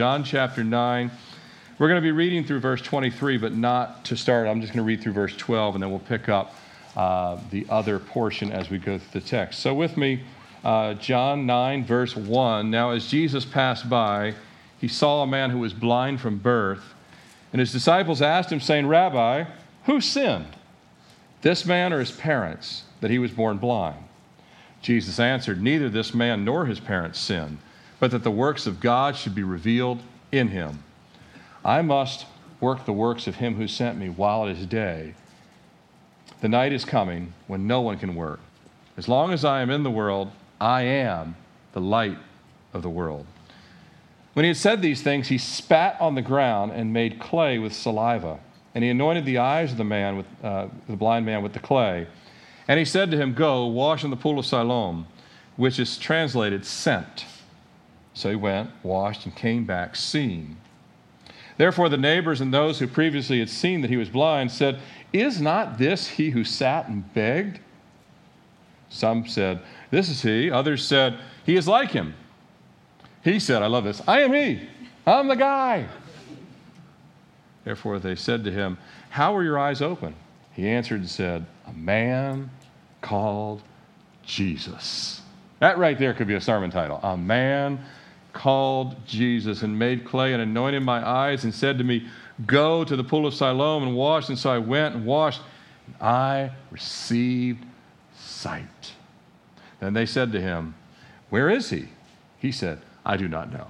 John chapter 9. We're going to be reading through verse 23, but not to start. I'm just going to read through verse 12, and then we'll pick up uh, the other portion as we go through the text. So, with me, uh, John 9, verse 1. Now, as Jesus passed by, he saw a man who was blind from birth. And his disciples asked him, saying, Rabbi, who sinned, this man or his parents, that he was born blind? Jesus answered, Neither this man nor his parents sinned, but that the works of God should be revealed in him. I must work the works of him who sent me while it is day. The night is coming when no one can work. As long as I am in the world, I am the light of the world. When he had said these things, he spat on the ground and made clay with saliva. And he anointed the eyes of the man, with, uh, the blind man, with the clay. And he said to him, Go, wash in the pool of Siloam, which is translated sent. So he went, washed, and came back seeing. Therefore, the neighbors and those who previously had seen that he was blind said, Is not this he who sat and begged? Some said, This is he. Others said, He is like him. He said, I love this, I am he. I'm the guy. Therefore they said to him, How were your eyes open? He answered and said, A man called Jesus. That right there could be a sermon title. A man called Jesus and made clay and anointed my eyes and said to me, Go to the pool of Siloam and wash. And so I went and washed, and I received sight. Then they said to him, Where is he? He said, I do not know.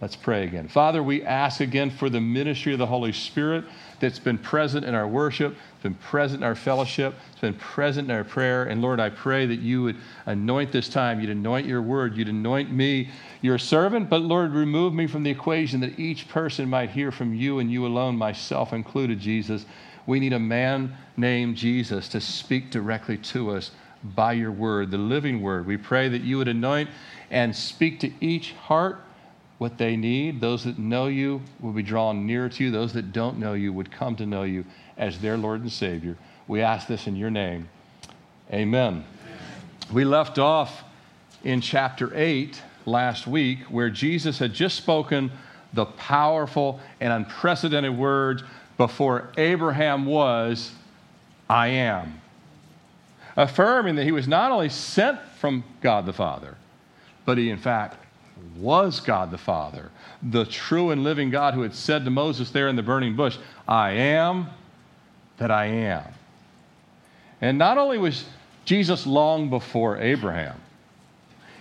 Let's pray again. Father, we ask again for the ministry of the Holy Spirit that's been present in our worship, been present in our fellowship, it's been present in our prayer. And Lord, I pray that you would anoint this time. You'd anoint your word. You'd anoint me, your servant. But Lord, remove me from the equation that each person might hear from you and you alone, myself included, Jesus. We need a man named Jesus to speak directly to us by your word, the living word. We pray that you would anoint and speak to each heart what they need. Those that know you will be drawn nearer to you. Those that don't know you would come to know you as their Lord and Savior. We ask this in your name. Amen. Amen. We left off in chapter 8 last week where Jesus had just spoken the powerful and unprecedented words before Abraham was, I am. Affirming that he was not only sent from God the Father, but he, in fact, was God the Father, the true and living God who had said to Moses there in the burning bush, I am that I am. And not only was Jesus long before Abraham,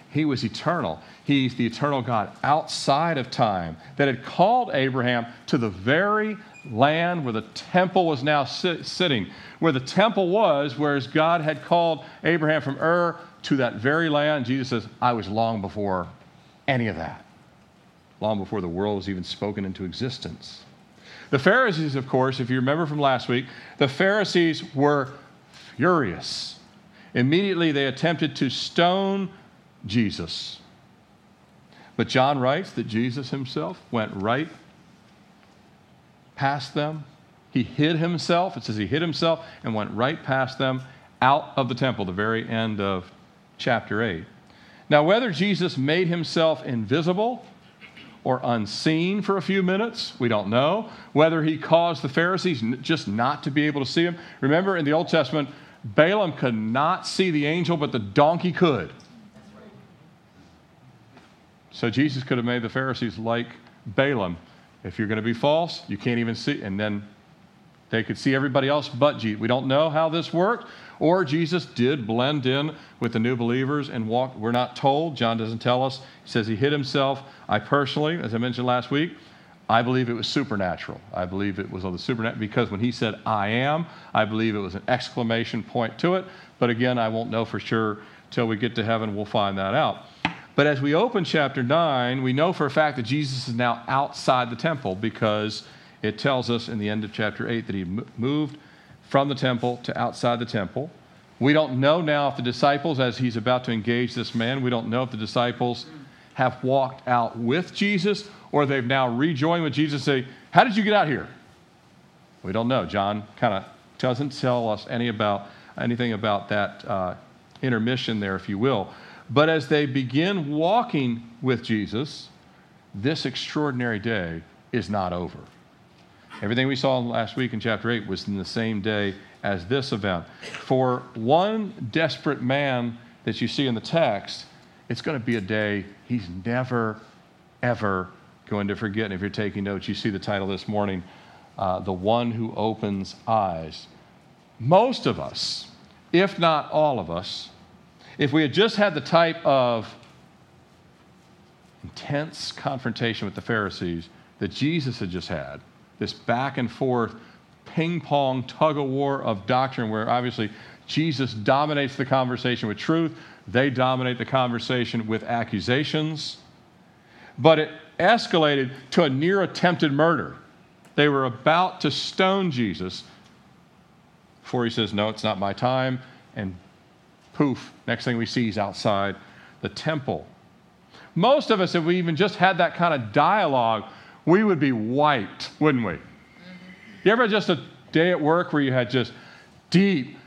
he was eternal. He's the eternal God outside of time that had called Abraham to the very land where the temple was now sit- sitting, where the temple was, whereas God had called Abraham from Ur to that very land. Jesus says, I was long before any of that, long before the world was even spoken into existence. The Pharisees, of course, if you remember from last week, the Pharisees were furious. Immediately they attempted to stone Jesus. But John writes that Jesus himself went right past them. He hid himself. It says he hid himself and went right past them out of the temple, the very end of chapter 8. Now, whether Jesus made himself invisible or unseen for a few minutes, we don't know. Whether he caused the Pharisees just not to be able to see him. Remember, in the Old Testament, Balaam could not see the angel, but the donkey could. So Jesus could have made the Pharisees like Balaam. If you're going to be false, you can't even see. And then they could see everybody else but Jesus. We don't know how this worked. Or Jesus did blend in with the new believers and walk. We're not told. John doesn't tell us. He says he hid himself. I personally, as I mentioned last week, I believe it was supernatural. I believe it was on the supernatural because when he said, I am, I believe it was an exclamation point to it. But again, I won't know for sure till we get to heaven. We'll find that out. But as we open chapter 9, we know for a fact that Jesus is now outside the temple because it tells us in the end of chapter 8 that he moved from the temple to outside the temple. We don't know now if the disciples, as he's about to engage this man, we don't know if the disciples have walked out with Jesus or they've now rejoined with Jesus and say, How did you get out here? We don't know. John kind of doesn't tell us any about, anything about that uh, intermission there, if you will. But as they begin walking with Jesus, this extraordinary day is not over. Everything we saw last week in chapter 8 was in the same day as this event. For one desperate man that you see in the text, it's going to be a day he's never, ever going to forget. And if you're taking notes, you see the title this morning uh, The One Who Opens Eyes. Most of us, if not all of us, if we had just had the type of intense confrontation with the Pharisees that Jesus had just had, this back and forth ping pong tug of war of doctrine where obviously Jesus dominates the conversation with truth, they dominate the conversation with accusations. But it escalated to a near attempted murder. They were about to stone Jesus before he says, No, it's not my time. And poof, next thing we see is outside the temple. Most of us, if we even just had that kind of dialogue, we would be wiped, wouldn't we? You ever just a day at work where you had just deep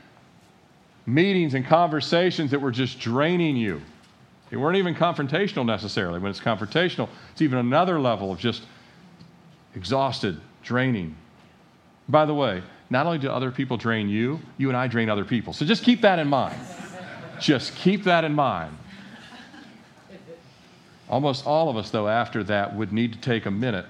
meetings and conversations that were just draining you? They weren't even confrontational necessarily. When it's confrontational, it's even another level of just exhausted, draining. By the way, not only do other people drain you, you and I drain other people. So just keep that in mind. just keep that in mind. Almost all of us, though, after that would need to take a minute,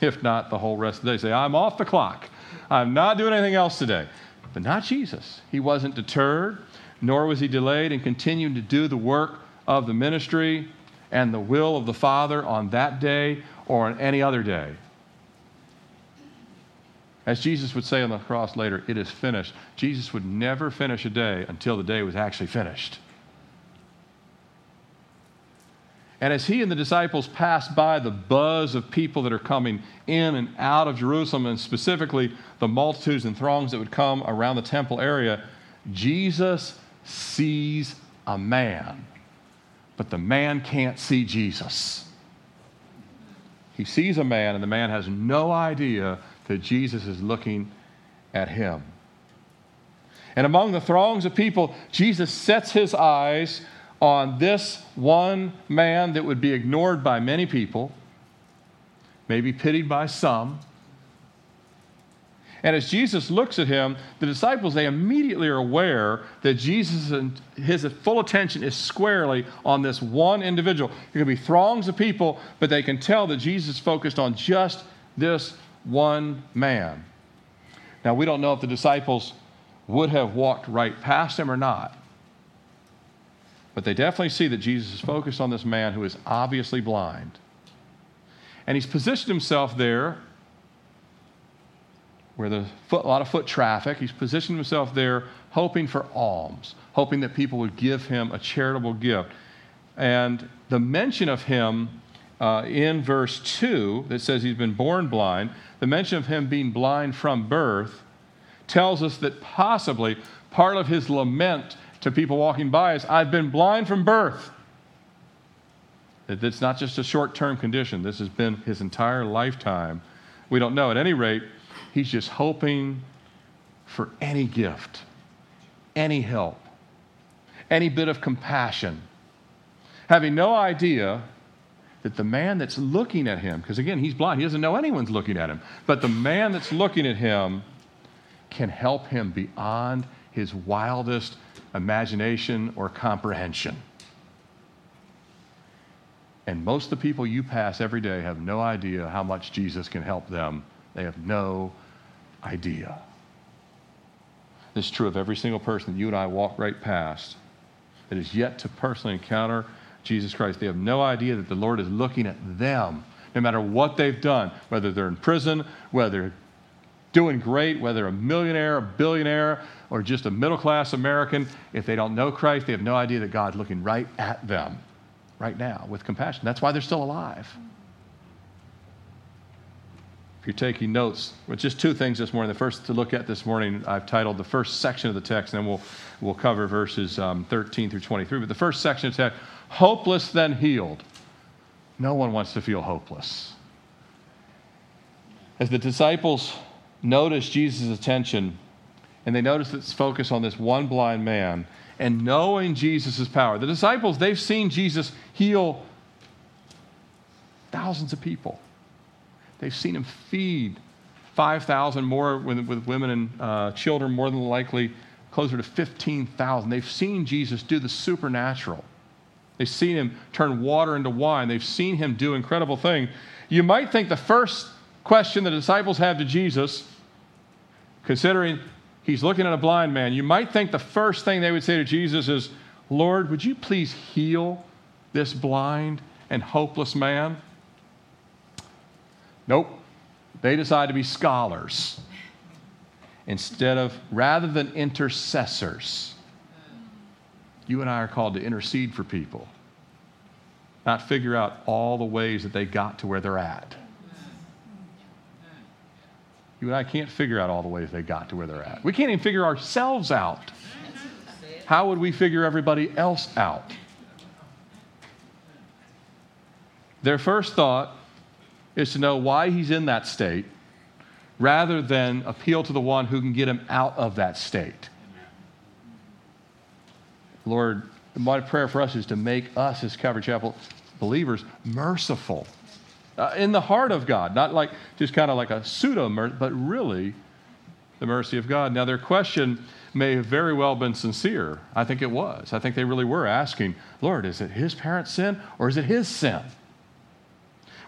if not the whole rest of the day. Say, I'm off the clock. I'm not doing anything else today. But not Jesus. He wasn't deterred, nor was he delayed in continuing to do the work of the ministry and the will of the Father on that day or on any other day. As Jesus would say on the cross later, it is finished. Jesus would never finish a day until the day was actually finished. And as he and the disciples pass by the buzz of people that are coming in and out of Jerusalem, and specifically the multitudes and throngs that would come around the temple area, Jesus sees a man, but the man can't see Jesus. He sees a man, and the man has no idea that Jesus is looking at him. And among the throngs of people, Jesus sets his eyes on this one man that would be ignored by many people, maybe pitied by some. And as Jesus looks at him, the disciples, they immediately are aware that Jesus and his full attention is squarely on this one individual. There can be throngs of people, but they can tell that Jesus focused on just this one man. Now, we don't know if the disciples would have walked right past him or not. But they definitely see that Jesus is focused on this man who is obviously blind. And he's positioned himself there where there's a lot of foot traffic. He's positioned himself there hoping for alms, hoping that people would give him a charitable gift. And the mention of him uh, in verse 2 that says he's been born blind, the mention of him being blind from birth tells us that possibly part of his lament to people walking by is, I've been blind from birth. It's not just a short term condition, this has been his entire lifetime. We don't know. At any rate, he's just hoping for any gift, any help, any bit of compassion, having no idea that the man that's looking at him, because again, he's blind, he doesn't know anyone's looking at him, but the man that's looking at him can help him beyond his wildest imagination, or comprehension. And most of the people you pass every day have no idea how much Jesus can help them. They have no idea. This is true of every single person that you and I walk right past that is yet to personally encounter Jesus Christ. They have no idea that the Lord is looking at them, no matter what they've done, whether they're in prison, whether doing great, whether a millionaire, a billionaire, or just a middle class American, if they don't know Christ, they have no idea that God's looking right at them right now with compassion. That's why they're still alive. If you're taking notes, well, just two things this morning. The first to look at this morning, I've titled the first section of the text, and then we'll, we'll cover verses um, 13 through 23. But the first section of the text, hopeless then healed. No one wants to feel hopeless. As the disciples notice Jesus' attention, and they notice its focus on this one blind man and knowing Jesus' power. The disciples, they've seen Jesus heal thousands of people. They've seen him feed 5,000 more with, with, women and uh, children, more than likely closer to 15,000. They've seen Jesus do the supernatural. They've seen him turn water into wine. They've seen him do incredible things. You might think the first question the disciples have to Jesus, considering he's looking at a blind man, you might think the first thing they would say to Jesus is, Lord, would you please heal this blind and hopeless man? Nope. They decide to be scholars instead of, rather than intercessors. You and I are called to intercede for people, not figure out all the ways that they got to where they're at. You and I can't figure out all the ways they got to where they're at. We can't even figure ourselves out. How would we figure everybody else out? Their first thought is to know why he's in that state rather than appeal to the one who can get him out of that state. Lord, my prayer for us is to make us as Calvary Chapel believers merciful uh, in the heart of God, not like just kind of like a pseudo mercy, but really the mercy of God. Now, their question may have very well been sincere. I think it was. I think they really were asking, Lord, is it his parents' sin or is it his sin?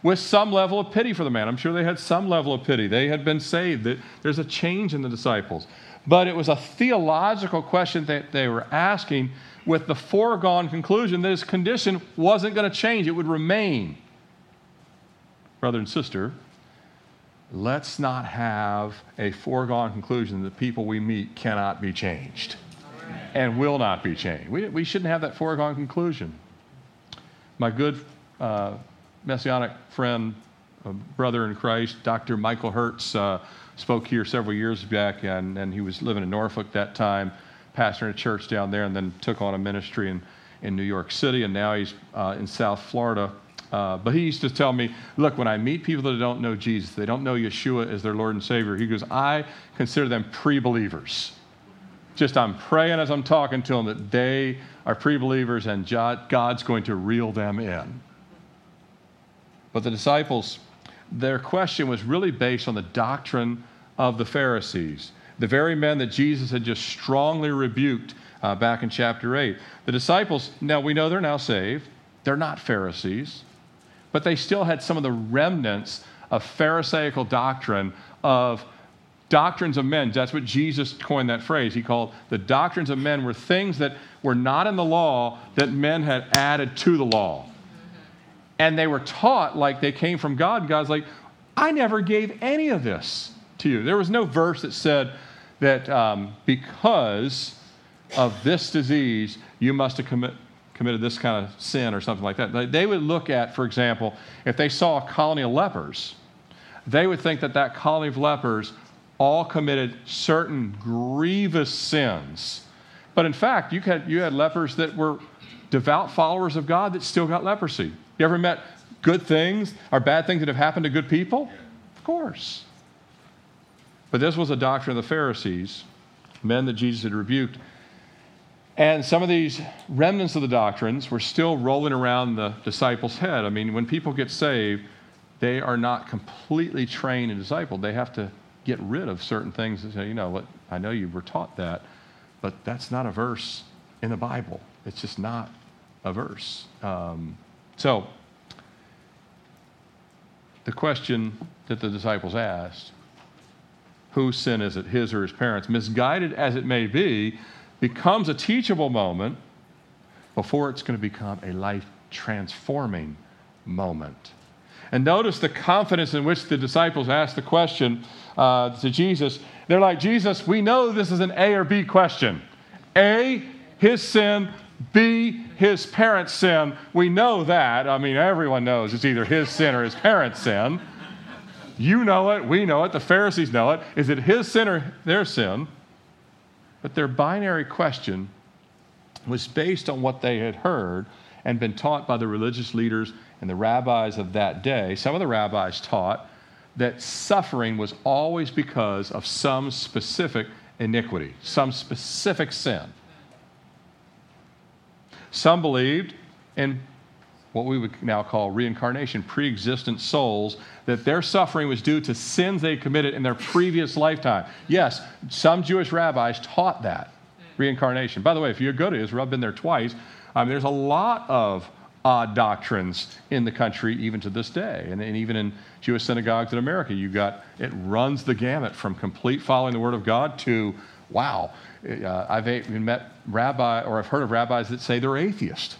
With some level of pity for the man. I'm sure they had some level of pity. They had been saved. There's a change in the disciples. But it was a theological question that they were asking with the foregone conclusion that his condition wasn't going to change, it would remain. Brother and sister, let's not have a foregone conclusion that people we meet cannot be changed and will not be changed. We, we shouldn't have that foregone conclusion. My good uh, messianic friend, uh, brother in Christ, Dr. Michael Hertz, uh, spoke here several years back, and, and he was living in Norfolk that time, pastoring a church down there, and then took on a ministry in, in New York City, and now he's uh, in South Florida. Uh, but he used to tell me, look, when I meet people that don't know Jesus, they don't know Yeshua as their Lord and Savior, he goes, I consider them pre believers. Just I'm praying as I'm talking to them that they are pre believers and God's going to reel them in. But the disciples, their question was really based on the doctrine of the Pharisees, the very men that Jesus had just strongly rebuked uh, back in chapter 8. The disciples, now we know they're now saved, they're not Pharisees, but they still had some of the remnants of Pharisaical doctrine of doctrines of men. That's what Jesus coined that phrase. He called the doctrines of men were things that were not in the law that men had added to the law and they were taught like they came from God. God's like, I never gave any of this to you. There was no verse that said that um, because of this disease, you must have commit, committed this kind of sin or something like that. They would look at, for example, if they saw a colony of lepers, they would think that that colony of lepers all committed certain grievous sins. But in fact, you had, you had lepers that were devout followers of God that still got leprosy. You ever met good things or bad things that have happened to good people? Of course. But this was a doctrine of the Pharisees, men that Jesus had rebuked. And some of these remnants of the doctrines were still rolling around the disciples' head. I mean, when people get saved, they are not completely trained and discipled. They have to get rid of certain things and say, you know, I know you were taught that, but that's not a verse in the Bible. It's just not a verse. Um, so, the question that the disciples asked whose sin is it, his or his parents, misguided as it may be, becomes a teachable moment before it's going to become a life transforming moment. And notice the confidence in which the disciples ask the question uh, to Jesus. They're like, Jesus, we know this is an A or B question. A, his sin, B, his parents' sin. We know that. I mean, everyone knows it's either his sin or his parents' sin. You know it, we know it, the Pharisees know it. Is it his sin or their sin? But their binary question was based on what they had heard and been taught by the religious leaders and the rabbis of that day. Some of the rabbis taught that suffering was always because of some specific iniquity, some specific sin. Some believed in what we would now call reincarnation, pre existent souls, that their suffering was due to sins they committed in their previous lifetime. Yes, some Jewish rabbis taught that reincarnation. By the way, if you go to Israel, I've been there twice, um, there's a lot of odd doctrines in the country, even to this day. And, and, even in Jewish synagogues in America, you got it runs the gamut from complete following the Word of God to wow. Uh, I've met rabbi, or I've heard of rabbis that say they're atheist.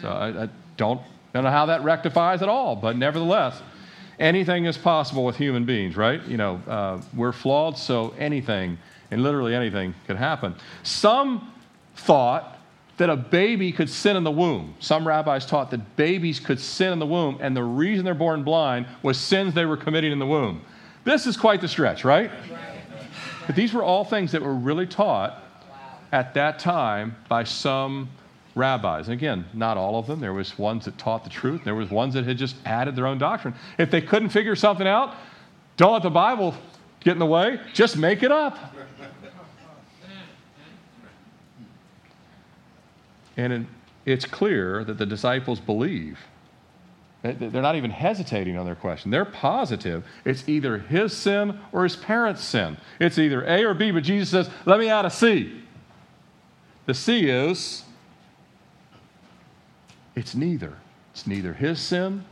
So I, I don't, don't know how that rectifies at all, but nevertheless, anything is possible with human beings, right? You know, uh, we're flawed, so anything, and literally anything, could happen. Some thought that a baby could sin in the womb. Some rabbis taught that babies could sin in the womb, and the reason they're born blind was sins they were committing in the womb. This is quite the stretch, right? But these were all things that were really taught at that time by some rabbis. And again, not all of them. There was ones that taught the truth. There was ones that had just added their own doctrine. If they couldn't figure something out, don't let the Bible get in the way. Just make it up. And it's clear that the disciples believe. They're not even hesitating on their question. They're positive it's either his sin or his parents' sin. It's either A or B, but Jesus says, let me add a C. The C is it's neither. It's neither his sin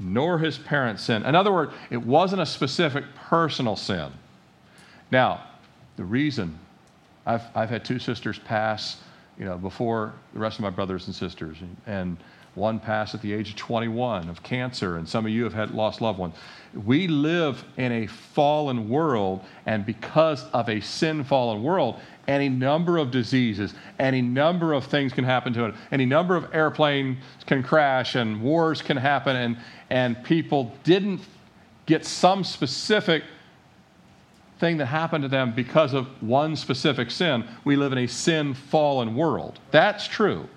nor his parents' sin. In other words, it wasn't a specific personal sin. Now, the reason I've, I've had two sisters pass you know, before the rest of my brothers and sisters. And, and one passed at the age of 21 of cancer, and some of you have had lost loved ones. We live in a fallen world, and because of a sin fallen world, any number of diseases, any number of things can happen to it. Any number of airplanes can crash, and wars can happen, and, and people didn't get some specific thing that happened to them because of one specific sin. We live in a sin fallen world. That's true.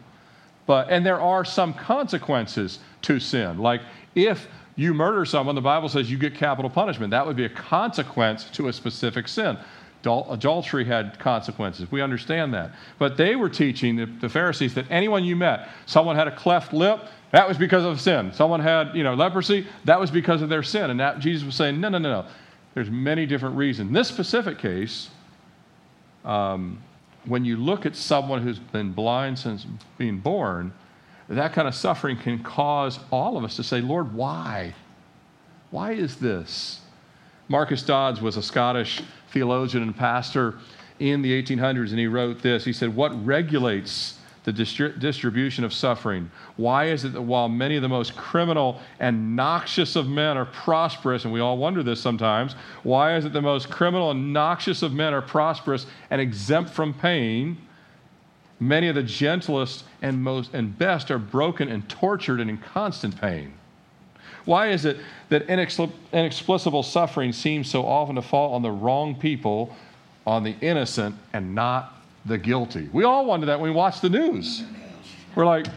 But and there are some consequences to sin. Like if you murder someone, the Bible says you get capital punishment. That would be a consequence to a specific sin. Adultery had consequences. We understand that. But they were teaching the, the Pharisees that anyone you met, someone had a cleft lip, that was because of sin. Someone had, you know, leprosy, that was because of their sin. And that Jesus was saying, no, no, no, no. There's many different reasons. In this specific case, um, when you look at someone who's been blind since being born, that kind of suffering can cause all of us to say, Lord, why? Why is this? Marcus Dods was a Scottish theologian and pastor in the 1800s, and he wrote this. He said, What regulates the distri- distribution of suffering? Why is it that while many of the most criminal and noxious of men are prosperous, and we all wonder this sometimes, why is it the most criminal and noxious of men are prosperous and exempt from pain? Many of the gentlest and most and best are broken and tortured and in constant pain. Why is it that inexplicable suffering seems so often to fall on the wrong people, on the innocent, and not the guilty. We all wonder that when we watch the news. We're like,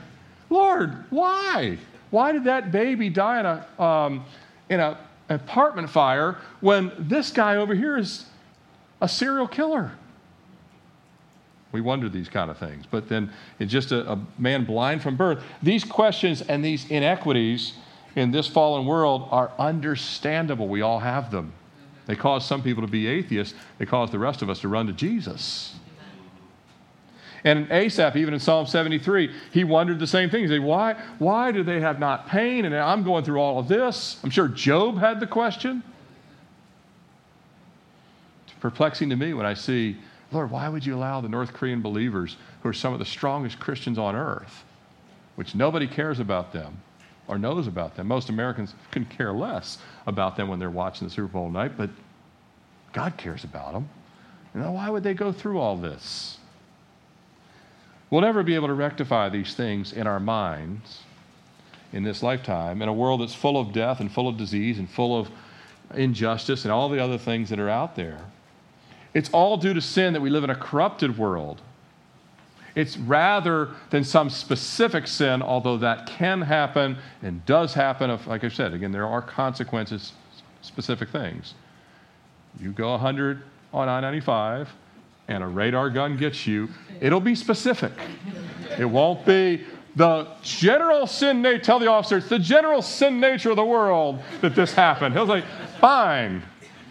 Lord, why? Why did that baby die in a um, in an apartment fire when this guy over here is a serial killer? We wonder these kind of things. But then it's just a, a man blind from birth. These questions and these inequities in this fallen world are understandable. We all have them. They cause some people to be atheists. They cause the rest of us to run to Jesus. And in Asaph, even in Psalm 73, he wondered the same thing. He said, why, why do they have not pain? And I'm going through all of this. I'm sure Job had the question. It's perplexing to me when I see, Lord, why would you allow the North Korean believers, who are some of the strongest Christians on earth, which nobody cares about them or knows about them? Most Americans couldn't care less about them when they're watching the Super Bowl night, but God cares about them. You know, why would they go through all this? We'll never be able to rectify these things in our minds in this lifetime in a world that's full of death and full of disease and full of injustice and all the other things that are out there. It's all due to sin that we live in a corrupted world. It's rather than some specific sin, although that can happen and does happen. If, like I said, again, there are consequences, specific things. You go 100 on I 95, and a radar gun gets you, it'll be specific. It won't be the general sin nature, tell the officer, it's the general sin nature of the world that this happened. He'll say, fine.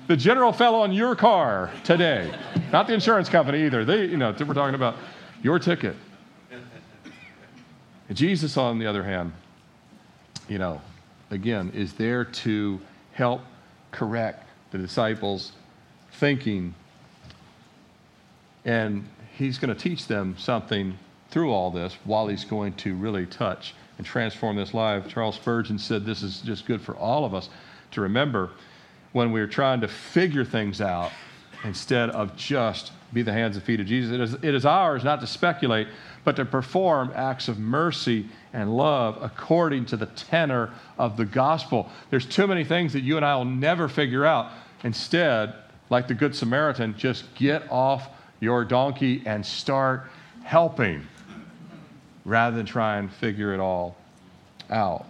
The general fell on your car today. Not the insurance company either. They, you know, we're talking about your ticket. Jesus, on the other hand, you know, again, is there to help correct the disciples' thinking. And he's going to teach them something through all this while he's going to really touch and transform this life. Charles Spurgeon said this is just good for all of us to remember when we're trying to figure things out instead of just be the hands and feet of Jesus. It is, it is ours not to speculate, but to perform acts of mercy and love according to the tenor of the gospel. There's too many things that you and I will never figure out. Instead, like the Good Samaritan, just get off your donkey and start helping rather than try and figure it all out.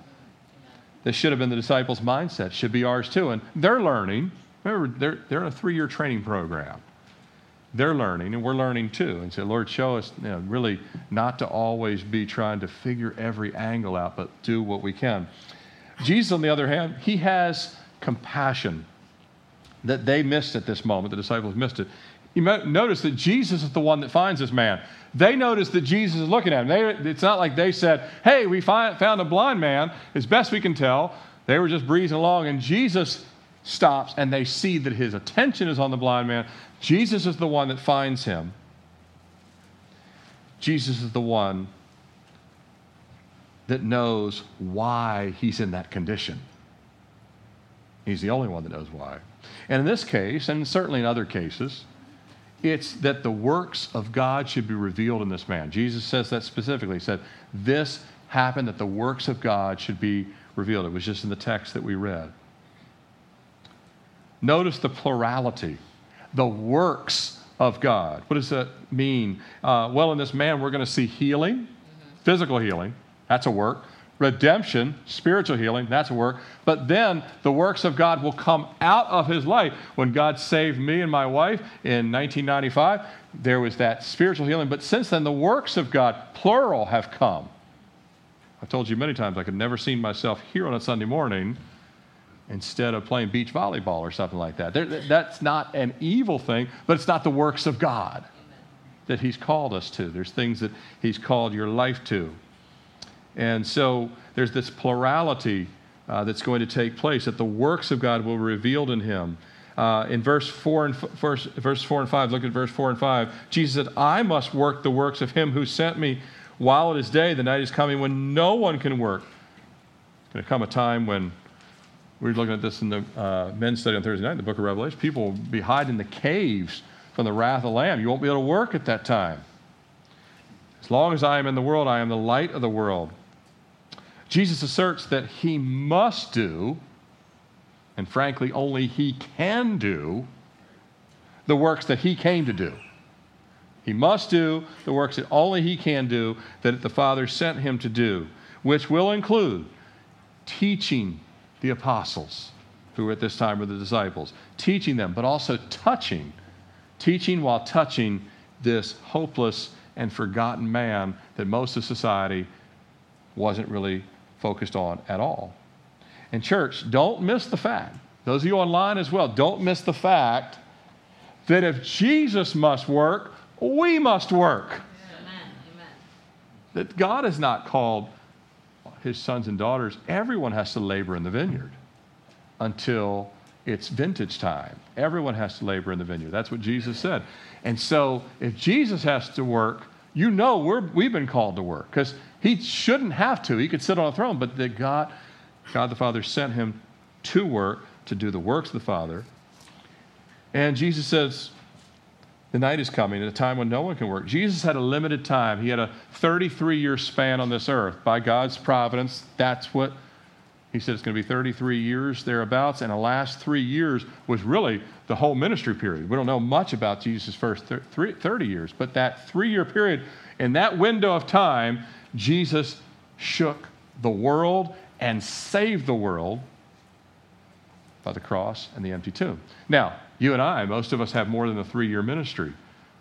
This should have been the disciples' mindset, should be ours too. And they're learning. Remember, they're, they're in a three year training program. They're learning, and we're learning too. And say, Lord, show us you know, really not to always be trying to figure every angle out, but do what we can. Jesus, on the other hand, he has compassion that they missed at this moment. The disciples missed it. You notice that Jesus is the one that finds this man. They notice that Jesus is looking at him. They, it's not like they said, Hey, we found a blind man, as best we can tell. They were just breezing along, and Jesus stops, and they see that his attention is on the blind man. Jesus is the one that finds him. Jesus is the one that knows why he's in that condition. He's the only one that knows why. And in this case, and certainly in other cases, it's that the works of God should be revealed in this man. Jesus says that specifically. He said, This happened that the works of God should be revealed. It was just in the text that we read. Notice the plurality, the works of God. What does that mean? Uh, well, in this man, we're going to see healing, mm-hmm. physical healing. That's a work redemption, spiritual healing, that's a work. But then the works of God will come out of his life. When God saved me and my wife in 1995, there was that spiritual healing. But since then, the works of God, plural, have come. I've told you many times I could never see myself here on a Sunday morning instead of playing beach volleyball or something like that. that's not an evil thing, but it's not the works of God that He's called us to. There's things that He's called your life to. And so there's this plurality uh, that's going to take place, that the works of God will be revealed in him. Uh, in verse 4 and verse, verse 4 and 5, look at verse 4 and 5. Jesus said, I must work the works of him who sent me while it is day. The night is coming when no one can work. There's going to come a time when we are looking at this in the uh, men's study on Thursday night in the book of Revelation. People will be hiding in the caves from the wrath of the Lamb. You won't be able to work at that time. As long as I am in the world, I am the light of the world. Jesus asserts that he must do, and frankly, only he can do, the works that he came to do. He must do the works that only he can do, that the Father sent him to do, which will include teaching the apostles, who were at this time were the disciples, teaching them, but also touching, teaching while touching this hopeless and forgotten man that most of society wasn't really focused on at all. And, church, don't miss the fact, those of you online as well, don't miss the fact that if Jesus must work, we must work. That God has not called his sons and daughters, everyone has to labor in the vineyard until it's vintage time. Everyone has to labor in the vineyard. That's what Jesus said. And so if Jesus has to work, you know we're, we've been called to work because he shouldn't have to. He could sit on a throne, but that God, God the Father sent him to work, to do the works of the Father. And Jesus says, the night is coming a time when no one can work. Jesus had a limited time. He had a 33 year span on this earth. By God's providence, that's what he said it's going to be 33 years thereabouts. And the last three years was really the whole ministry period. We don't know much about Jesus' first 30 years, but that three year period, in that window of time, Jesus shook the world and saved the world by the cross and the empty tomb. Now, you and I, most of us have more than a three year ministry.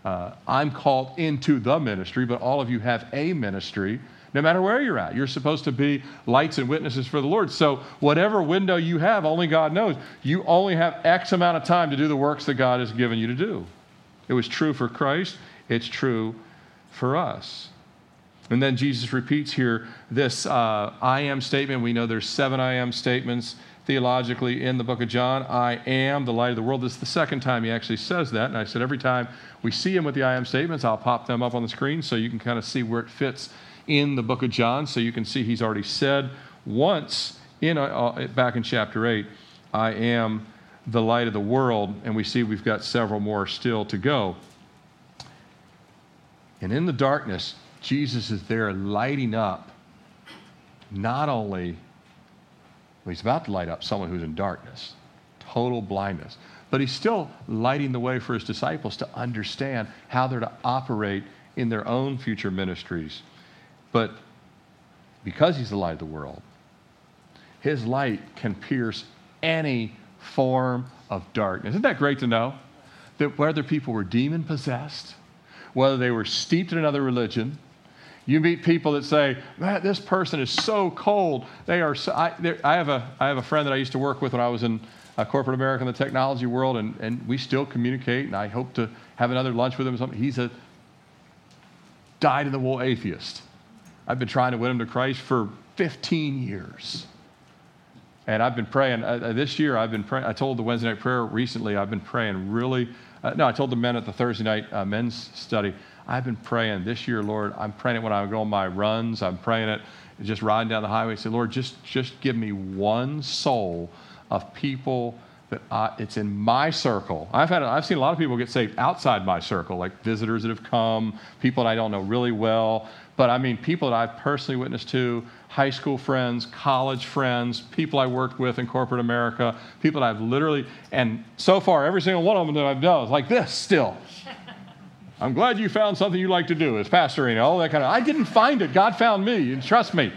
Uh, I'm called into the ministry, but all of you have a ministry no matter where you're at. You're supposed to be lights and witnesses for the Lord. So, whatever window you have, only God knows. You only have X amount of time to do the works that God has given you to do. It was true for Christ, it's true for us. And then Jesus repeats here this uh, I am statement. We know there's seven I am statements theologically in the book of John. I am the light of the world. This is the second time he actually says that. And I said every time we see him with the I am statements, I'll pop them up on the screen so you can kind of see where it fits in the book of John. So you can see he's already said once in uh, uh back in chapter 8, I am the light of the world. And we see we've got several more still to go. And in the darkness, Jesus is there lighting up not only, well, he's about to light up someone who's in darkness, total blindness, but he's still lighting the way for his disciples to understand how they're to operate in their own future ministries. But because he's the light of the world, his light can pierce any form of darkness. Isn't that great to know? That whether people were demon possessed, whether they were steeped in another religion, you meet people that say, "Man, this person is so cold. They are." So, I, I, have a I have a friend that I used to work with when I was in uh, corporate America in the technology world, and, and we still communicate. And I hope to have another lunch with him. He's a dyed in the wool atheist. I've been trying to win him to Christ for 15 years. And I've been praying uh, uh this year. I've been praying. I told the Wednesday night prayer recently. I've been praying really. Uh, no, I told the men at the Thursday night uh, men's study. I've been praying this year, Lord. I'm praying it when I go on my runs. I'm praying it just riding down the highway. Say, Lord, just, just give me one soul of people that I, it's in my circle. I've had I've seen a lot of people get saved outside my circle, like visitors that have come, people that I don't know really well. But I mean, people that I've personally witnessed to, high school friends, college friends, people I worked with in corporate America, people that I've literally, and so far, every single one of them that I've done is like this still. I'm glad you found something you like to do as pastoring, all that kind of. I didn't find it. God found me. And trust me,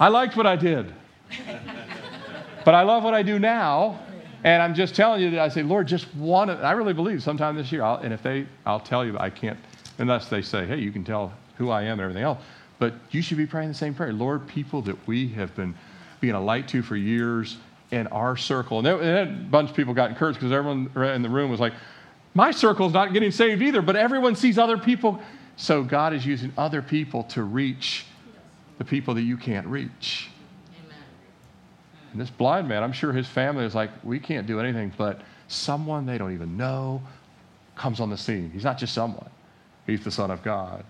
I liked what I did. But I love what I do now. And I'm just telling you that I say, Lord, just one. I really believe sometime this year, I'll, and if they, I'll tell you, I can't, unless they say, hey, you can tell who I am and everything else. But you should be praying the same prayer. Lord, people that we have been being a light to for years in our circle. And, and a bunch of people got encouraged because everyone in the room was like, my circle's not getting saved either, but everyone sees other people. So God is using other people to reach the people that you can't reach. Amen. And this blind man, I'm sure his family is like, we can't do anything, but someone they don't even know comes on the scene. He's not just someone, he's the Son of God.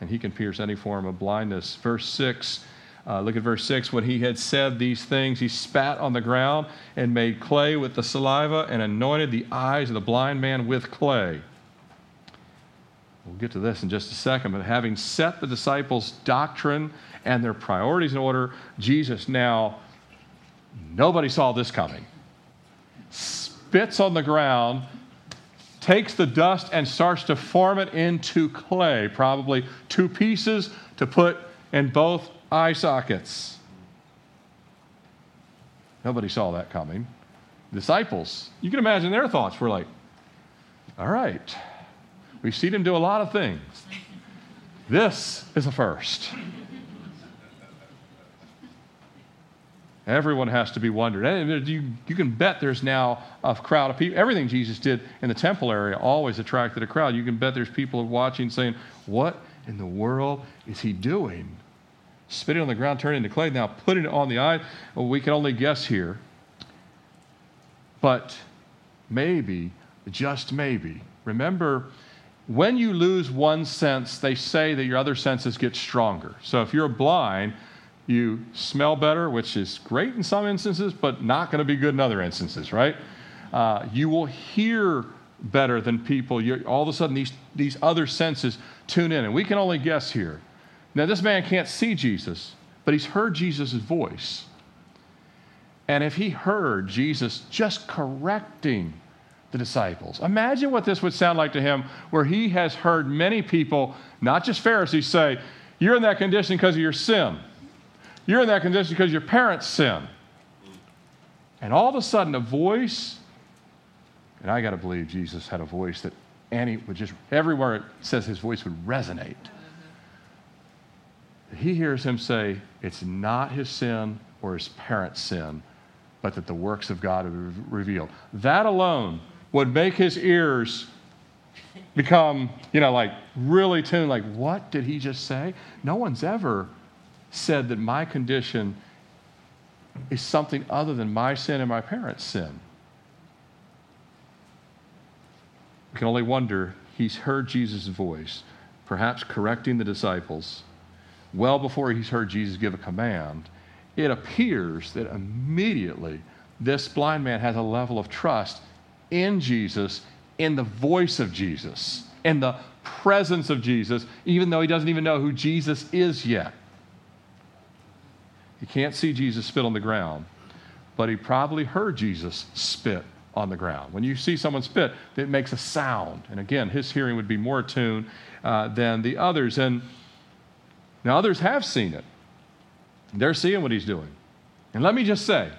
And he can pierce any form of blindness. Verse 6 uh, look at verse 6. When he had said these things, he spat on the ground and made clay with the saliva and anointed the eyes of the blind man with clay. We'll get to this in just a second, but having set the disciples' doctrine and their priorities in order, Jesus now, nobody saw this coming, spits on the ground, takes the dust, and starts to form it into clay, probably two pieces to put in both eye sockets. Nobody saw that coming. Disciples, you can imagine their thoughts were like, all right, we've seen him do a lot of things. This is a first. Everyone has to be wondered. And you, you can bet there's now a crowd of people. Everything Jesus did in the temple area always attracted a crowd. You can bet there's people watching saying, What in the world is he doing? spit it on the ground, turn it into clay. Now putting it on the eye, well, we can only guess here. But maybe, just maybe, remember when you lose one sense, they say that your other senses get stronger. So if you're blind, you smell better, which is great in some instances, but not going to be good in other instances, right? Uh, you will hear better than people. You're, all of a sudden, these, these other senses tune in. And we can only guess here. Now, this man can't see Jesus, but he's heard Jesus' voice. And if he heard Jesus just correcting the disciples, imagine what this would sound like to him, where he has heard many people, not just Pharisees, say, You're in that condition because of your sin. You're in that condition because your parents sin. And all of a sudden, a voice, and I got to believe Jesus had a voice that any would just, everywhere it says his voice would resonate he hears him say, It's not his sin or his parents' sin, but that the works of God are revealed. That alone would make his ears become, you know, like really tuned, like, what did he just say? No one's ever said that my condition is something other than my sin and my parents' sin. We can only wonder, he's heard Jesus' voice, perhaps correcting the disciples, well before he's heard Jesus give a command. It appears that immediately this blind man has a level of trust in Jesus, in the voice of Jesus, in the presence of Jesus, even though he doesn't even know who Jesus is yet. He can't see Jesus spit on the ground, but he probably heard Jesus spit on the ground. When you see someone spit, it makes a sound. And again, his hearing would be more attuned uh, than the others. And now others have seen it. They're seeing what he's doing. And let me just say,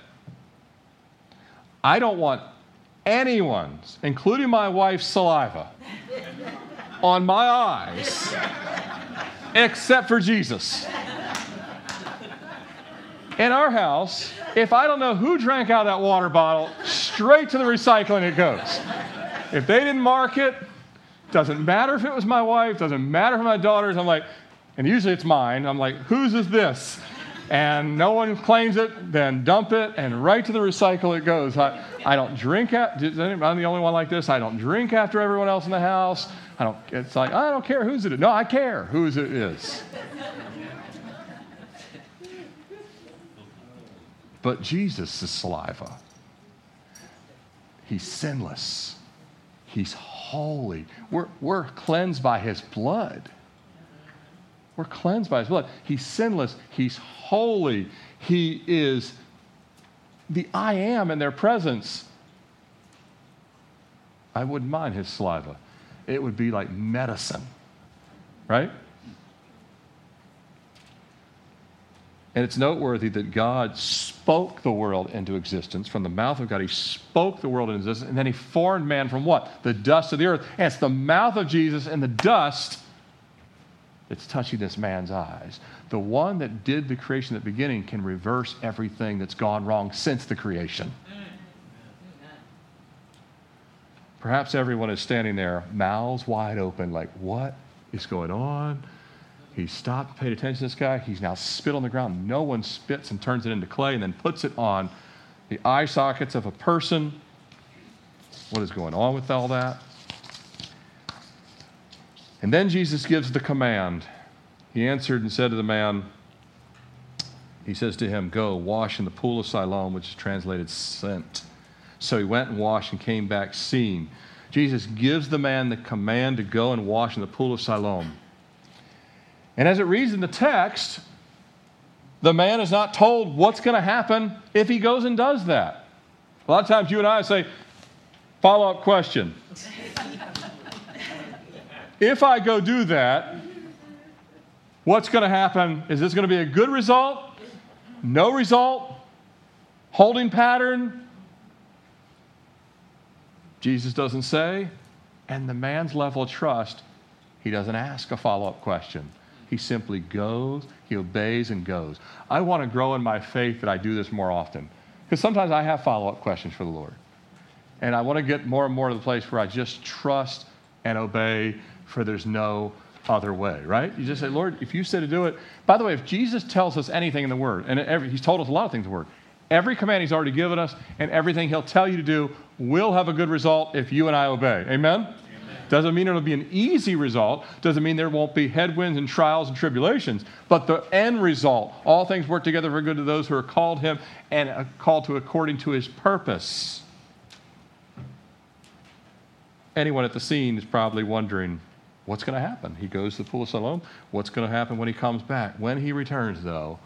I don't want anyone's, including my wife's saliva, on my eyes except for Jesus. In our house, if I don't know who drank out of that water bottle, straight to the recycling it goes. If they didn't mark it, doesn't matter if it was my wife, doesn't matter if my daughters. I'm like, and usually it's mine. I'm like, whose is this? And no one claims it, then dump it, and right to the recycle it goes. I, I don't drink. At, I'm the only one like this. I don't drink after everyone else in the house. I don't. It's like I don't care whose it is. No, I care whose it is. But Jesus is saliva. He's sinless. He's holy. We're, we're cleansed by his blood. We're cleansed by his blood. He's sinless. He's holy. He is the I am in their presence. I wouldn't mind his saliva. It would be like medicine, right? And it's noteworthy that God spoke the world into existence. From the mouth of God, He spoke the world into existence. And then He formed man from what? The dust of the earth. And it's the mouth of Jesus and the dust that's touching this man's eyes. The one that did the creation at the beginning can reverse everything that's gone wrong since the creation. Perhaps everyone is standing there, mouths wide open, like, what is going on? He stopped, paid attention to this guy. He's now spit on the ground. No one spits and turns it into clay and then puts it on the eye sockets of a person. What is going on with all that? And then Jesus gives the command. He answered and said to the man, He says to him, Go, wash in the pool of Siloam, which is translated sent. So he went and washed and came back seeing. Jesus gives the man the command to go and wash in the pool of Siloam. And as it reads in the text, the man is not told what's going to happen if he goes and does that. A lot of times you and I say, follow up question. if I go do that, what's going to happen? Is this going to be a good result? No result? Holding pattern? Jesus doesn't say. And the man's level of trust, he doesn't ask a follow up question. He simply goes, he obeys and goes. I want to grow in my faith that I do this more often. Because sometimes I have follow up questions for the Lord. And I want to get more and more to the place where I just trust and obey, for there's no other way, right? You just say, Lord, if you said to do it. By the way, if Jesus tells us anything in the Word, and every, He's told us a lot of things in the Word, every command He's already given us and everything He'll tell you to do will have a good result if you and I obey. Amen? Doesn't mean it'll be an easy result. Doesn't mean there won't be headwinds and trials and tribulations. But the end result, all things work together for good to those who are called him and uh, called to according to his purpose. Anyone at the scene is probably wondering, what's going to happen? He goes to the pool of Siloam. What's going to happen when he comes back? When he returns, though,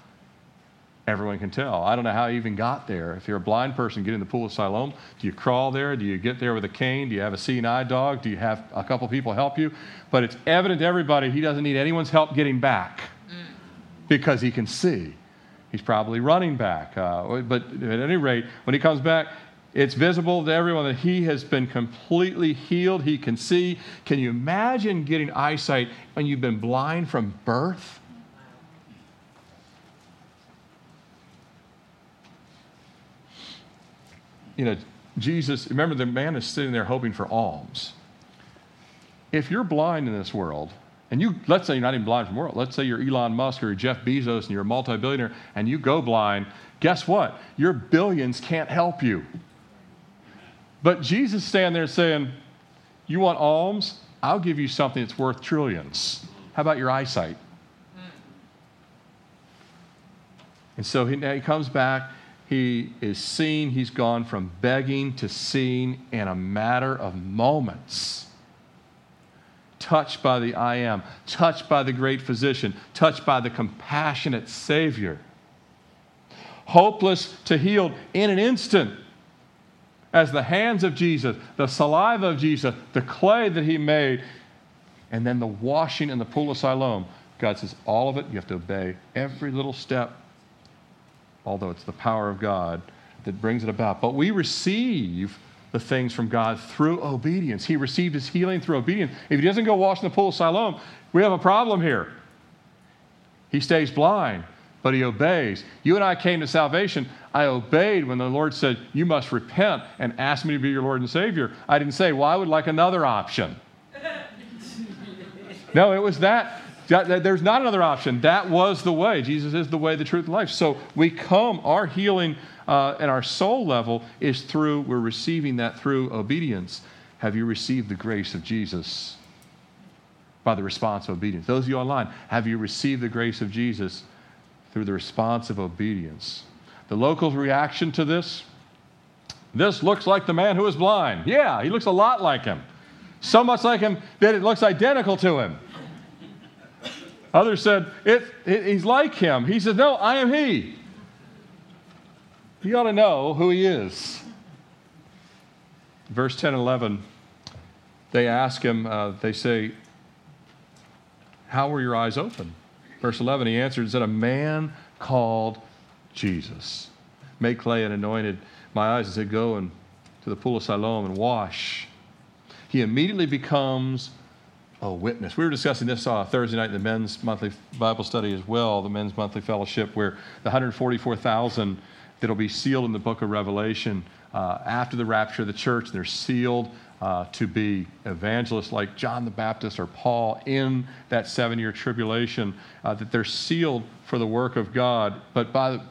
everyone can tell. I don't know how he even got there. If you're a blind person getting in the pool of Siloam, do you crawl there? Do you get there with a cane? Do you have a seeing eye dog? Do you have a couple people help you? But it's evident to everybody he doesn't need anyone's help getting back because he can see. He's probably running back. Uh, but at any rate, when he comes back, it's visible to everyone that he has been completely healed. He can see. Can you imagine getting eyesight when you've been blind from birth? You know, Jesus, remember the man is sitting there hoping for alms. If you're blind in this world, and you, let's say you're not even blind from the world, let's say you're Elon Musk or Jeff Bezos and you're a multi billionaire and you go blind, guess what? Your billions can't help you. But Jesus standing there saying, You want alms? I'll give you something that's worth trillions. How about your eyesight? Hmm. And so he, he comes back. He is seen. He's gone from begging to seeing in a matter of moments. Touched by the I am, touched by the great physician, touched by the compassionate Savior. Hopeless to healed in an instant as the hands of Jesus, the saliva of Jesus, the clay that he made, and then the washing in the pool of Siloam. God says, all of it, you have to obey every little step although it's the power of God that brings it about. But we receive the things from God through obedience. He received his healing through obedience. If he doesn't go wash in the pool of Siloam, we have a problem here. He stays blind, but he obeys. You and I came to salvation. I obeyed when the Lord said, You must repent and ask me to be your Lord and Savior. I didn't say, Well, I would like another option. no, it was that there's not another option. That was the way. Jesus is the way, the truth, and life. So we come, our healing uh, at our soul level is through, we're receiving that through obedience. Have you received the grace of Jesus by the response of obedience? Those of you online, have you received the grace of Jesus through the response of obedience? The locals' reaction to this this looks like the man who is blind. Yeah, he looks a lot like him. So much like him that it looks identical to him. Others said, it, it, He's like him. He said, No, I am He. You ought to know who He is. Verse 10 and 11, they ask him, uh, they say, How were your eyes open? Verse 11, he answered and said, A man called Jesus made clay and anointed my eyes and said, Go and to the pool of Siloam and wash. He immediately becomes a witness. We were discussing this uh, Thursday night in the men's monthly Bible study as well, the men's monthly fellowship, where the 144,000 that'll be sealed in the book of Revelation uh, after the rapture of the church, they're sealed uh, to be evangelists like John the Baptist or Paul in that seven year tribulation, uh, that they're sealed for the work of God, but by the,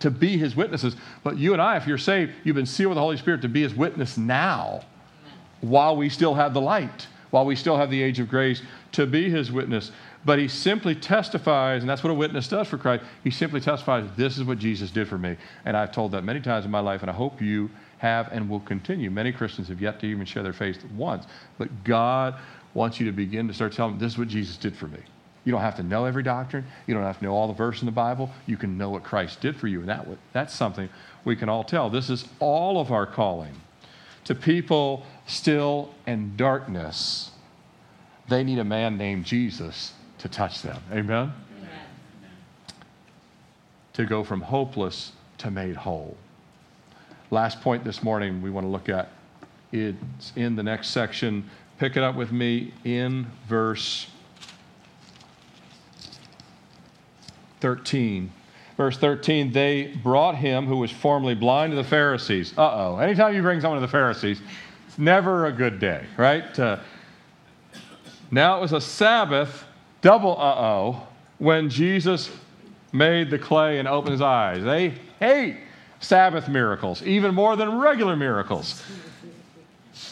to be his witnesses. But you and I, if you're saved, you've been sealed with the Holy Spirit to be his witness now while we still have the light while we still have the age of grace to be his witness. But he simply testifies, and that's what a witness does for Christ. He simply testifies, This is what Jesus did for me. And I've told that many times in my life, and I hope you have and will continue. Many Christians have yet to even share their faith once. But God wants you to begin to start telling them, This is what Jesus did for me. You don't have to know every doctrine. You don't have to know all the verses in the Bible. You can know what Christ did for you. And that, that's something we can all tell. This is all of our calling to people still in darkness, they need a man named Jesus to touch them. Amen? Amen? To go from hopeless to made whole. Last point this morning we want to look at. It's in the next section. Pick it up with me in verse 13. Verse 13, they brought him who was formerly blind to the Pharisees. Uh oh. Anytime you bring someone to the Pharisees, it's never a good day, right? Uh, now it was a Sabbath, double uh oh, when Jesus made the clay and opened his eyes. They hate Sabbath miracles, even more than regular miracles.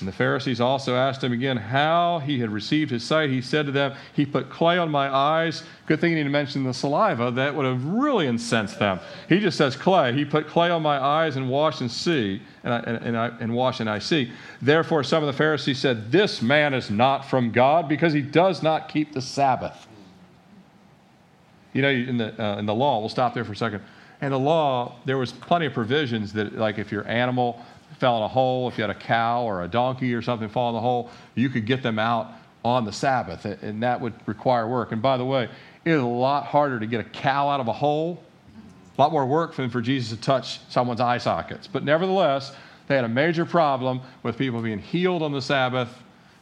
And the Pharisees also asked him again how he had received his sight. He said to them, He put clay on my eyes. Good thing he didn't mention the saliva. That would have really incensed them. He just says clay. He put clay on my eyes and wash and see, and, I, and, and, I, and wash and I see. Therefore, some of the Pharisees said, This man is not from God because he does not keep the Sabbath. You know, in the, uh, in the law, we'll stop there for a second. In the law, there was plenty of provisions that, like, if your animal fell in a hole, if you had a cow or a donkey or something fall in the hole, you could get them out on the Sabbath, and that would require work. And by the way, it is a lot harder to get a cow out of a hole, a lot more work than for Jesus to touch someone's eye sockets. But nevertheless, they had a major problem with people being healed on the Sabbath,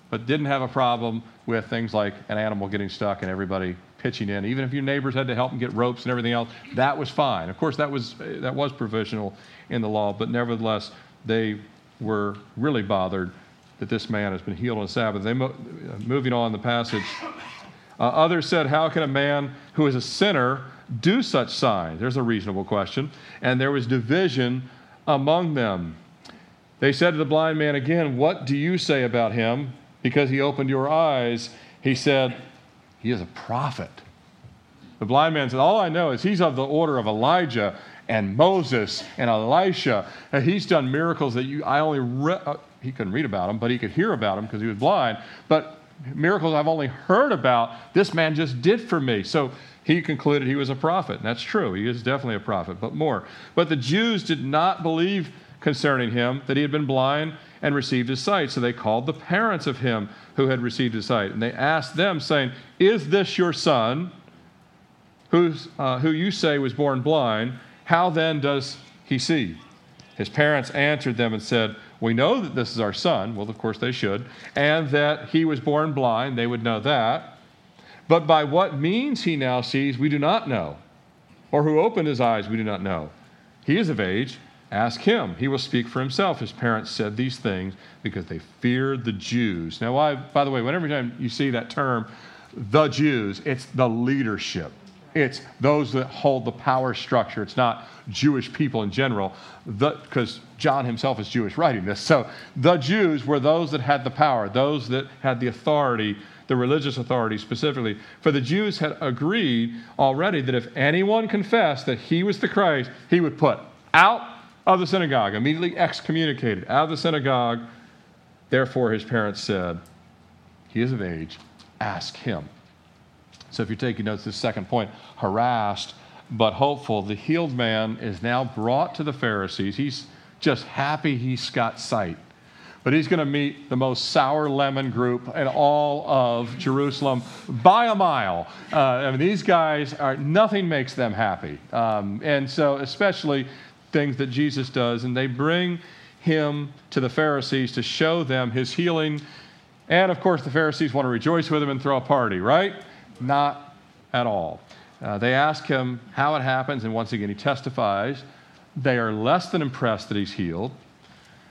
but didn't have a problem with things like an animal getting stuck and everybody pitching in. Even if your neighbors had to help them get ropes and everything else, that was fine. Of course, that was that was provisional in the law, but nevertheless, they were really bothered that this man has been healed on the Sabbath. They mo- moving on the passage. Uh, others said, How can a man who is a sinner do such signs? There's a reasonable question. And there was division among them. They said to the blind man again, What do you say about him? Because he opened your eyes. He said, He is a prophet. The blind man said, All I know is he's of the order of Elijah and Moses and Elisha. And he's done miracles that you, I only, re- uh, he couldn't read about them, but he could hear about them because he was blind. But miracles I've only heard about, this man just did for me. So he concluded he was a prophet. And that's true. He is definitely a prophet, but more. But the Jews did not believe concerning him that he had been blind and received his sight. So they called the parents of him who had received his sight. And they asked them, saying, Is this your son, who's, uh, who you say was born blind? How then does he see? His parents answered them and said, We know that this is our son. Well, of course they should. And that he was born blind. They would know that. But by what means he now sees, we do not know. Or who opened his eyes, we do not know. He is of age. Ask him. He will speak for himself. His parents said these things because they feared the Jews. Now, why, by the way, whenever you see that term, the Jews, it's the leadership. It's those that hold the power structure. It's not Jewish people in general, because John himself is Jewish writing this. So the Jews were those that had the power, those that had the authority, the religious authority specifically. For the Jews had agreed already that if anyone confessed that he was the Christ, he would put out of the synagogue, immediately excommunicated out of the synagogue. Therefore, his parents said, He is of age, ask him. So if you're taking notes, this second point harassed but hopeful. The healed man is now brought to the Pharisees. He's just happy he's got sight. But he's going to meet the most sour lemon group in all of Jerusalem by a mile. Uh, I mean, these guys are, nothing makes them happy. Um, and so, especially things that Jesus does, and they bring him to the Pharisees to show them his healing. And of course, the Pharisees want to rejoice with him and throw a party, right? Not at all. Uh, they ask him how it happens, and once again, he testifies. They are less than impressed that he's healed.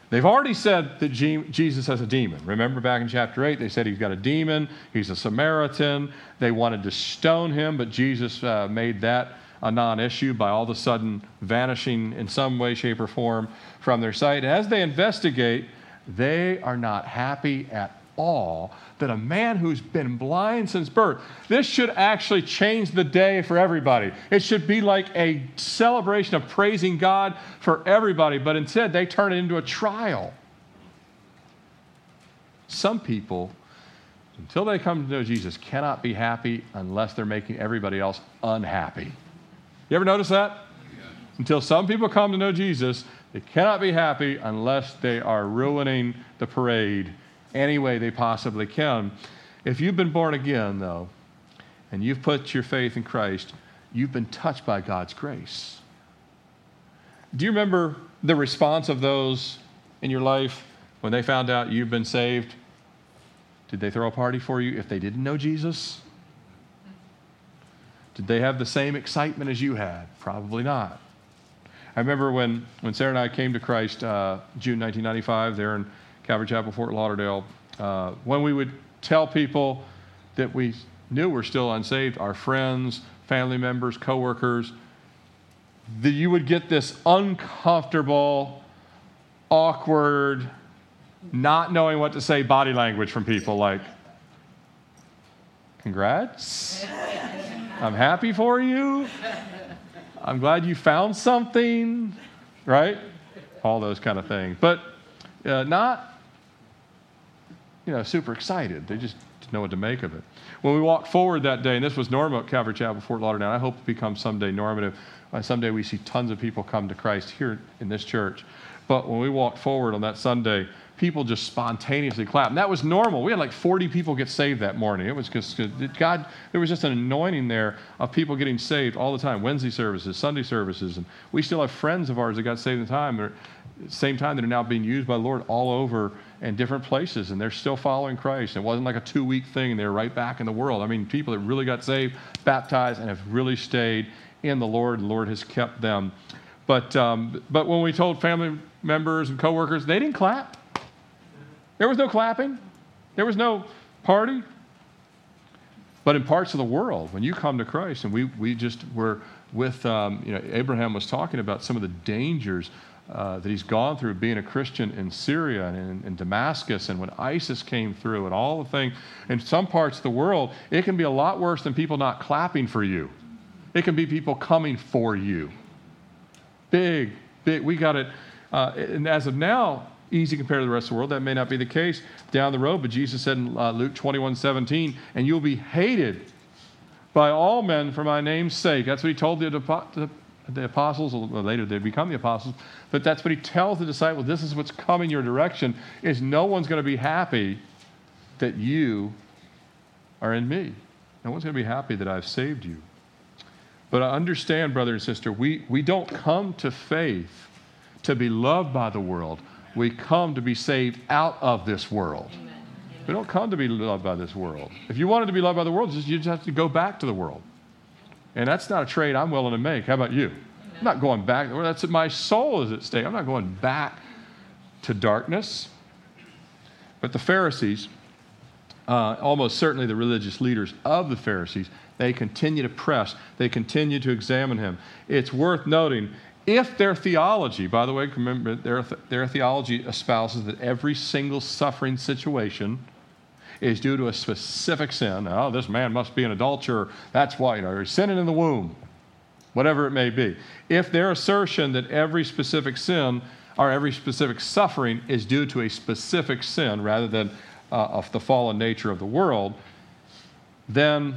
They've already said that Jesus has a demon. Remember back in chapter 8, they said he's got a demon, he's a Samaritan. They wanted to stone him, but Jesus uh, made that a non issue by all of a sudden vanishing in some way, shape, or form from their sight. As they investigate, they are not happy at all that a man who's been blind since birth, this should actually change the day for everybody. It should be like a celebration of praising God for everybody, but instead they turn it into a trial. Some people, until they come to know Jesus, cannot be happy unless they're making everybody else unhappy. You ever notice that? Until some people come to know Jesus, they cannot be happy unless they are ruining the parade any way they possibly can. If you've been born again, though, and you've put your faith in Christ, you've been touched by God's grace. Do you remember the response of those in your life when they found out you've been saved? Did they throw a party for you if they didn't know Jesus? Did they have the same excitement as you had? Probably not. I remember when, when Sarah and I came to Christ, uh, June 1995, there in Calvary Chapel, Fort Lauderdale, uh, when we would tell people that we knew were still unsaved, our friends, family members, coworkers, that you would get this uncomfortable, awkward, not knowing what to say body language from people like, congrats. I'm happy for you. I'm glad you found something, right? All those kind of things. But uh, not you know, super excited. They just didn't know what to make of it. When we walked forward that day, and this was normal at Calvary Chapel, Fort Lauderdale, I hope it becomes someday normative. Uh, someday we see tons of people come to Christ here in this church. But when we walked forward on that Sunday, people just spontaneously clapped. And that was normal. We had like 40 people get saved that morning. It was just God, there was just an anointing there of people getting saved all the time. Wednesday services, Sunday services. And we still have friends of ours that got saved in time, same time that are now being used by the Lord all over in different places, and they're still following Christ. It wasn't like a two week thing, they're right back in the world. I mean, people that really got saved, baptized, and have really stayed in the Lord, the Lord has kept them. But, um, but when we told family members and coworkers, they didn't clap. There was no clapping. There was no party. But in parts of the world, when you come to Christ, and we, we just were with, um, you know, Abraham was talking about some of the dangers uh, that he's gone through being a Christian in Syria and in, in, Damascus, and when ISIS came through, and all the things. In some parts of the world, it can be a lot worse than people not clapping for you. It can be people coming for you. Big, big. We got it. Uh, and as of now, easy compared to the rest of the world. That may not be the case down the road, but Jesus said in uh, Luke 21 17, and you'll be hated by all men for my name's sake. That's what he told the, the, apostles, apostles. Later they become the apostles. But that's what he tells the disciples. This is what's coming your direction, is no one's going to be happy that you are in me. No one's going to be happy that I've saved you. But I understand, brother and sister, we, we don't come to faith to be loved by the world. We come to be saved out of this world. Amen. We don't come to be loved by this world. If you wanted to be loved by the world, you just have to go back to the world. And that's not a trade I'm willing to make. How about you? I'm not going back. That's my soul is at stake. I'm not going back to darkness. But the Pharisees, uh, almost certainly the religious leaders of the Pharisees, they continue to press. They continue to examine him. It's worth noting if their theology, by the way, remember their, their theology espouses that every single suffering situation is due to a specific sin. Oh, this man must be an adulterer. That's why, you know, he's sinning in the womb, whatever it may be. If their assertion that every specific sin or every specific suffering is due to a specific sin rather than uh, of the fallen nature of the world, then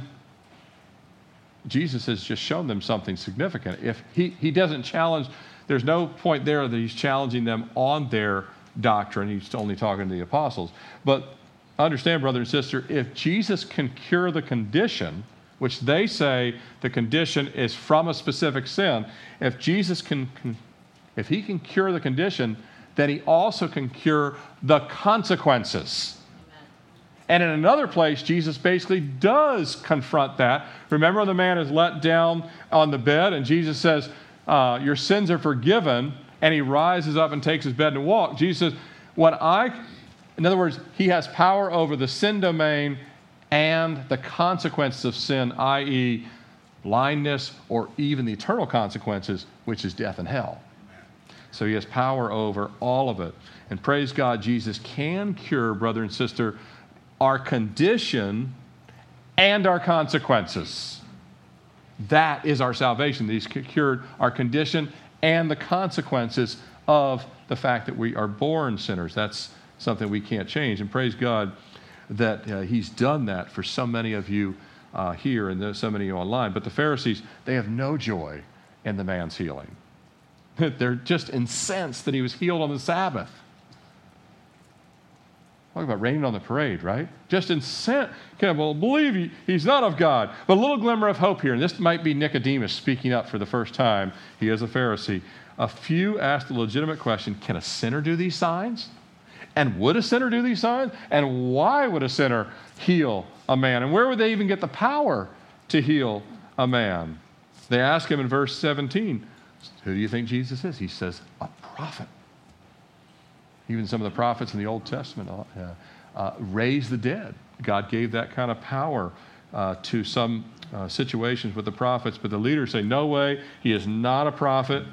Jesus has just shown them something significant. If he, he doesn't challenge, there's no point there that he's challenging them on their doctrine. He's only talking to the apostles. But understand, brother and sister, if Jesus can cure the condition, which they say the condition is from a specific sin, if Jesus can, can if he can cure the condition, then he also can cure the consequences. And in another place, Jesus basically does confront that. Remember, the man is let down on the bed, and Jesus says, uh, Your sins are forgiven. And he rises up and takes his bed and walks. Jesus says, When I in other words, he has power over the sin domain and the consequences of sin, i.e., blindness or even the eternal consequences, which is death and hell. So he has power over all of it. And praise God, Jesus can cure, brother and sister, our condition and our consequences. That is our salvation. He's cured our condition and the consequences of the fact that we are born sinners. That's something we can't change. And praise God that uh, He's done that for so many of you uh, here and so many of you online. But the Pharisees, they have no joy in the man's healing. They're just incensed that he was healed on the Sabbath. Talk about raining on the parade, right? Just incensed. Can't well, believe he, he's not of God. But a little glimmer of hope here, and this might be Nicodemus speaking up for the first time. He is a Pharisee. A few asked the legitimate question Can a sinner do these signs? And would a sinner do these signs? And why would a sinner heal a man? And where would they even get the power to heal a man? They ask him in verse 17, Who do you think Jesus is? He says, A prophet. Even some of the prophets in the Old Testament uh, uh, raised the dead. God gave that kind of power uh, to some uh, situations with the prophets, but the leaders say, No way, he is not a prophet.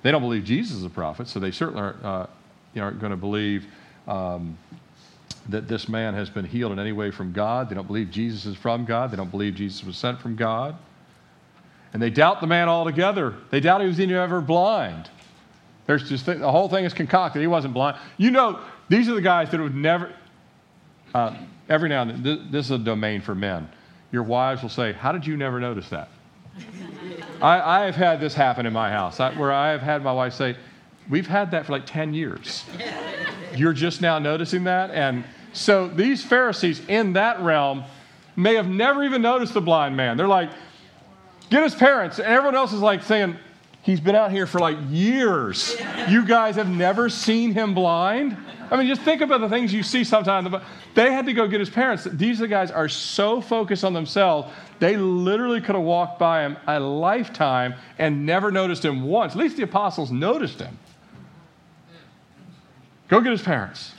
They don't believe Jesus is a prophet, so they certainly aren't, uh, aren't going to believe um, that this man has been healed in any way from God. They don't believe Jesus is from God. They don't believe Jesus was sent from God. And they doubt the man altogether. They doubt he was even ever blind. There's just the whole thing is concocted. He wasn't blind. You know, these are the guys that would never. Uh, every now and then, this, this, is a domain for men. Your wives will say, "How did you never notice that?" I, I, have had this happen in my house, I, where I have had my wife say, "We've had that for like ten years." You're just now noticing that? And so these Pharisees in that realm may have never even noticed the blind man. They're like, get his parents. And everyone else is like saying, he's been out here for like years. You guys have never seen him blind? I mean, just think about the things you see sometimes. They had to go get his parents. These guys are so focused on themselves, they literally could have walked by him a lifetime and never noticed him once. At least the apostles noticed him. Go get his parents.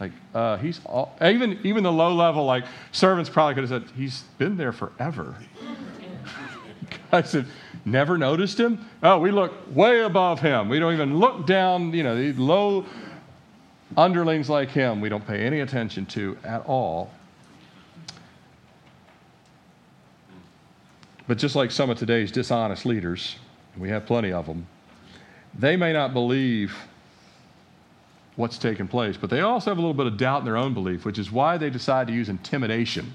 Like, uh, he's all, even, even the low level, like, servants probably could have said, he's been there forever. I said, never noticed him? Oh, we look way above him. We don't even look down, you know, the low underlings like him, we don't pay any attention to at all. But just like some of today's dishonest leaders, we have plenty of them, they may not believe what's taken place, but they also have a little bit of doubt in their own belief, which is why they decide to use intimidation.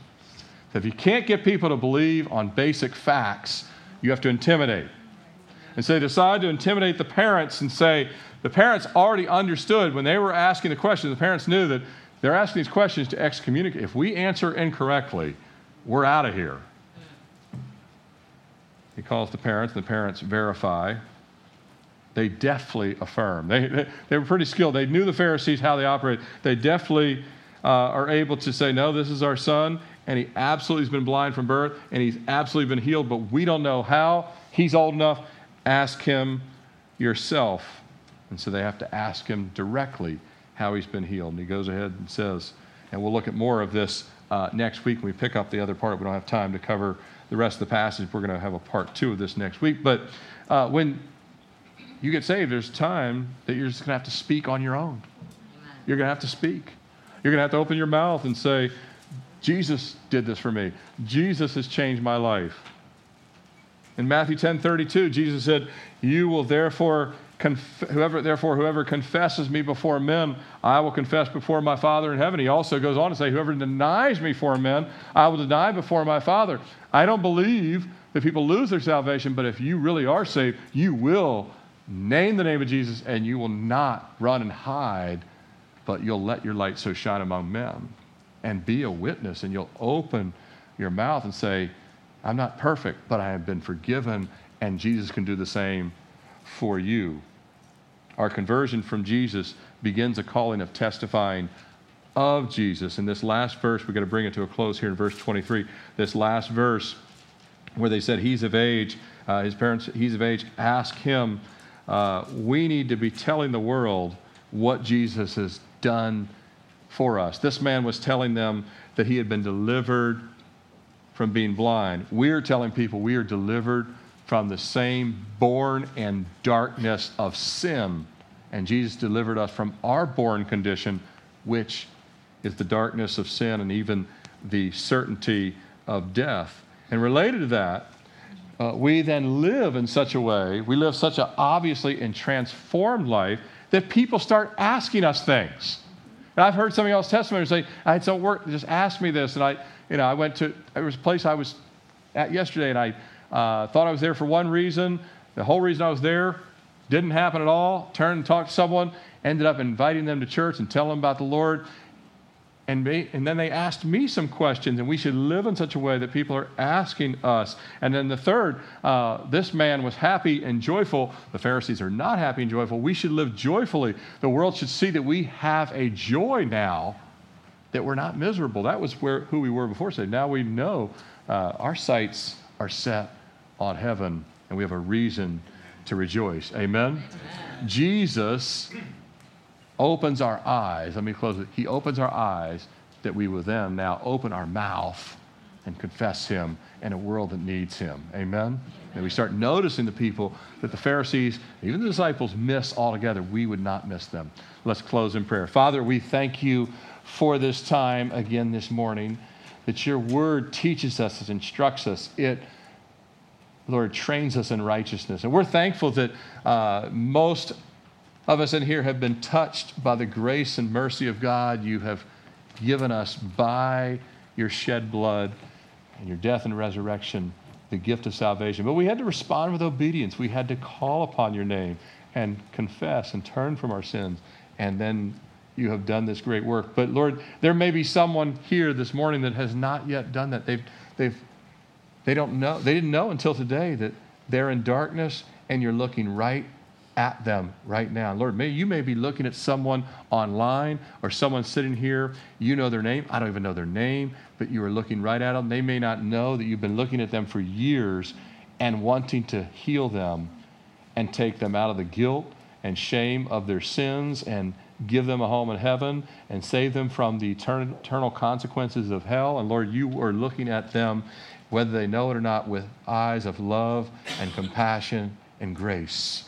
If you can't get people to believe on basic facts, you have to intimidate. And so they decide to intimidate the parents and say, the parents already understood when they were asking the questions, the parents knew that they're asking these questions to excommunicate. If we answer incorrectly, we're out of here. He calls the parents, and the parents verify. They deftly affirm. They, they, they were pretty skilled. They knew the Pharisees, how they operate. They deftly uh, are able to say, No, this is our son, and he absolutely has been blind from birth, and he's absolutely been healed, but we don't know how. He's old enough. Ask him yourself. And so they have to ask him directly how he's been healed. And he goes ahead and says, and we'll look at more of this uh, next week when we pick up the other part. We don't have time to cover the rest of the passage. We're going to have a part two of this next week. But uh, when you get saved, there's time that you're just going to have to speak on your own. You're going to have to speak. You're going to have to open your mouth and say, Jesus did this for me. Jesus has changed my life. In Matthew 10 32, Jesus said, You will therefore, conf- whoever, therefore, whoever confesses me before men, I will confess before my Father in heaven. He also goes on to say, Whoever denies me before men, I will deny before my Father. I don't believe that people lose their salvation, but if you really are saved, you will name the name of Jesus and you will not run and hide, but you'll let your light so shine among men and be a witness and you'll open your mouth and say, I'm not perfect, but I have been forgiven, and Jesus can do the same for you. Our conversion from Jesus begins a calling of testifying of Jesus. In this last verse, we're going to bring it to a close here in verse 23. This last verse, where they said, He's of age, uh, his parents, he's of age, ask him. Uh, we need to be telling the world what Jesus has done for us. This man was telling them that he had been delivered from being blind. We're telling people we are delivered from the same born and darkness of sin. And Jesus delivered us from our born condition, which is the darkness of sin and even the certainty of death. And related to that, uh, we then live in such a way, we live such an obviously and transformed life that people start asking us things. And I've heard some of y'all's testimony say, I had some work, just ask me this. And I, you know, I went to, there was a place I was at yesterday and I uh, thought I was there for one reason. The whole reason I was there didn't happen at all. Turned and talked to someone, ended up inviting them to church and telling them about the Lord. And, and then they asked me some questions, and we should live in such a way that people are asking us. And then the third, uh, this man was happy and joyful. The Pharisees are not happy and joyful. We should live joyfully. The world should see that we have a joy now, that we're not miserable. That was where, who we were before. So now we know uh, our sights are set on heaven, and we have a reason to rejoice. Amen? Amen. Jesus opens our eyes. Let me close it. He opens our eyes that we will then now open our mouth and confess Him in a world that needs Him. Amen? And we start noticing the people that the Pharisees, even the disciples, miss altogether. We would not miss them. Let's close in prayer. Father, we thank you for this time again this morning, that your word teaches us, it instructs us, it Lord, trains us in righteousness. And we're thankful that uh, most of us in here have been touched by the grace and mercy of God you have given us by your shed blood and your death and resurrection, the gift of salvation. But we had to respond with obedience. We had to call upon your name and confess and turn from our sins. And then you have done this great work. But Lord, there may be someone here this morning that has not yet done that. They've, they've, they don't know. They didn't know until today that they're in darkness and you're looking right at them right now. Lord, may you may be looking at someone online or someone sitting here. You know their name. I don't even know their name, but you are looking right at them. They may not know that you've been looking at them for years and wanting to heal them and take them out of the guilt and shame of their sins and give them a home in heaven and save them from the eternal consequences of hell. And Lord, you are looking at them, whether they know it or not, with eyes of love and compassion and grace.